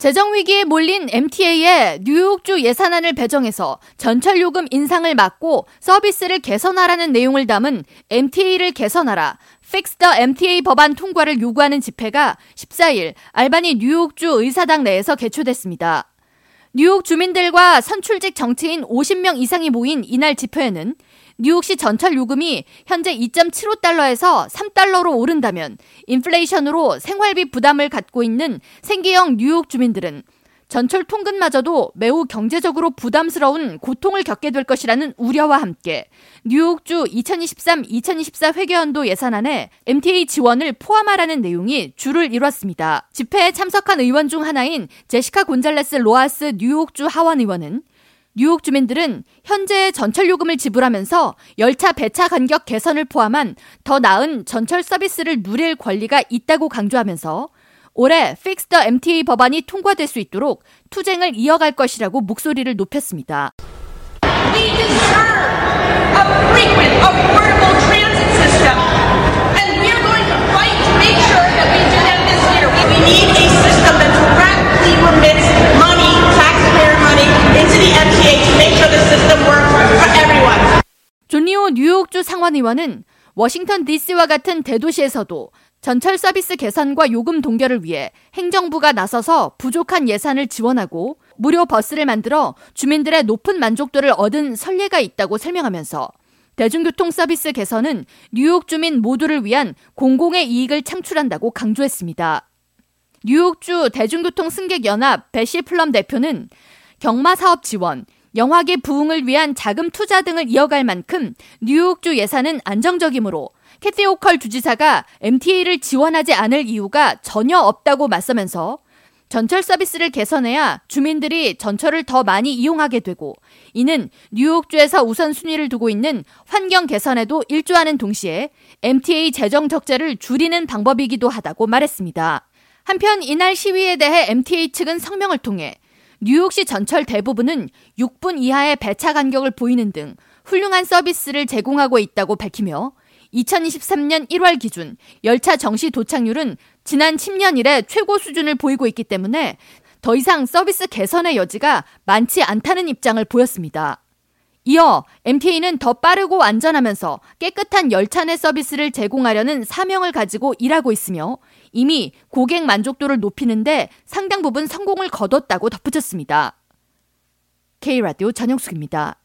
재정 위기에 몰린 MTA에 뉴욕주 예산안을 배정해서 전철 요금 인상을 막고 서비스를 개선하라는 내용을 담은 MTA를 개선하라 Fix the MTA 법안 통과를 요구하는 집회가 14일 알바니 뉴욕주 의사당 내에서 개최됐습니다. 뉴욕 주민들과 선출직 정치인 50명 이상이 모인 이날 집회에는 뉴욕시 전철 요금이 현재 2.75달러에서 3달러로 오른다면 인플레이션으로 생활비 부담을 갖고 있는 생계형 뉴욕 주민들은 전철 통근마저도 매우 경제적으로 부담스러운 고통을 겪게 될 것이라는 우려와 함께 뉴욕주 2023-2024 회계연도 예산안에 MTA 지원을 포함하라는 내용이 줄을 이뤘습니다. 집회에 참석한 의원 중 하나인 제시카 곤잘레스 로아스 뉴욕주 하원 의원은 뉴욕 주민들은 현재 전철 요금을 지불하면서 열차 배차 간격 개선을 포함한 더 나은 전철 서비스를 누릴 권리가 있다고 강조하면서 올해 Fix the MTA 법안이 통과될 수 있도록 투쟁을 이어갈 것이라고 목소리를 높였습니다. We deserve a frequent, affordable transit system. And we're going to fight to make sure that we do that this year. We need a system that directly remits money, taxpayer money, into the MTA to make sure the system works for everyone. 존리오 뉴욕주 상원의원은 워싱턴 DC와 같은 대도시에서도 전철 서비스 개선과 요금 동결을 위해 행정부가 나서서 부족한 예산을 지원하고 무료 버스를 만들어 주민들의 높은 만족도를 얻은 선례가 있다고 설명하면서 대중교통 서비스 개선은 뉴욕 주민 모두를 위한 공공의 이익을 창출한다고 강조했습니다. 뉴욕주 대중교통 승객 연합 베시 플럼 대표는 경마 사업 지원, 영화계 부흥을 위한 자금 투자 등을 이어갈 만큼 뉴욕주 예산은 안정적이므로 캐티 오컬 주지사가 MTA를 지원하지 않을 이유가 전혀 없다고 맞서면서 전철 서비스를 개선해야 주민들이 전철을 더 많이 이용하게 되고 이는 뉴욕주에서 우선순위를 두고 있는 환경 개선에도 일조하는 동시에 MTA 재정 적자를 줄이는 방법이기도 하다고 말했습니다. 한편 이날 시위에 대해 MTA 측은 성명을 통해 뉴욕시 전철 대부분은 6분 이하의 배차 간격을 보이는 등 훌륭한 서비스를 제공하고 있다고 밝히며 2023년 1월 기준 열차 정시 도착률은 지난 10년 이래 최고 수준을 보이고 있기 때문에 더 이상 서비스 개선의 여지가 많지 않다는 입장을 보였습니다. 이어 MTA는 더 빠르고 안전하면서 깨끗한 열차 내 서비스를 제공하려는 사명을 가지고 일하고 있으며 이미 고객 만족도를 높이는데 상당 부분 성공을 거뒀다고 덧붙였습니다. K라디오 전영숙입니다.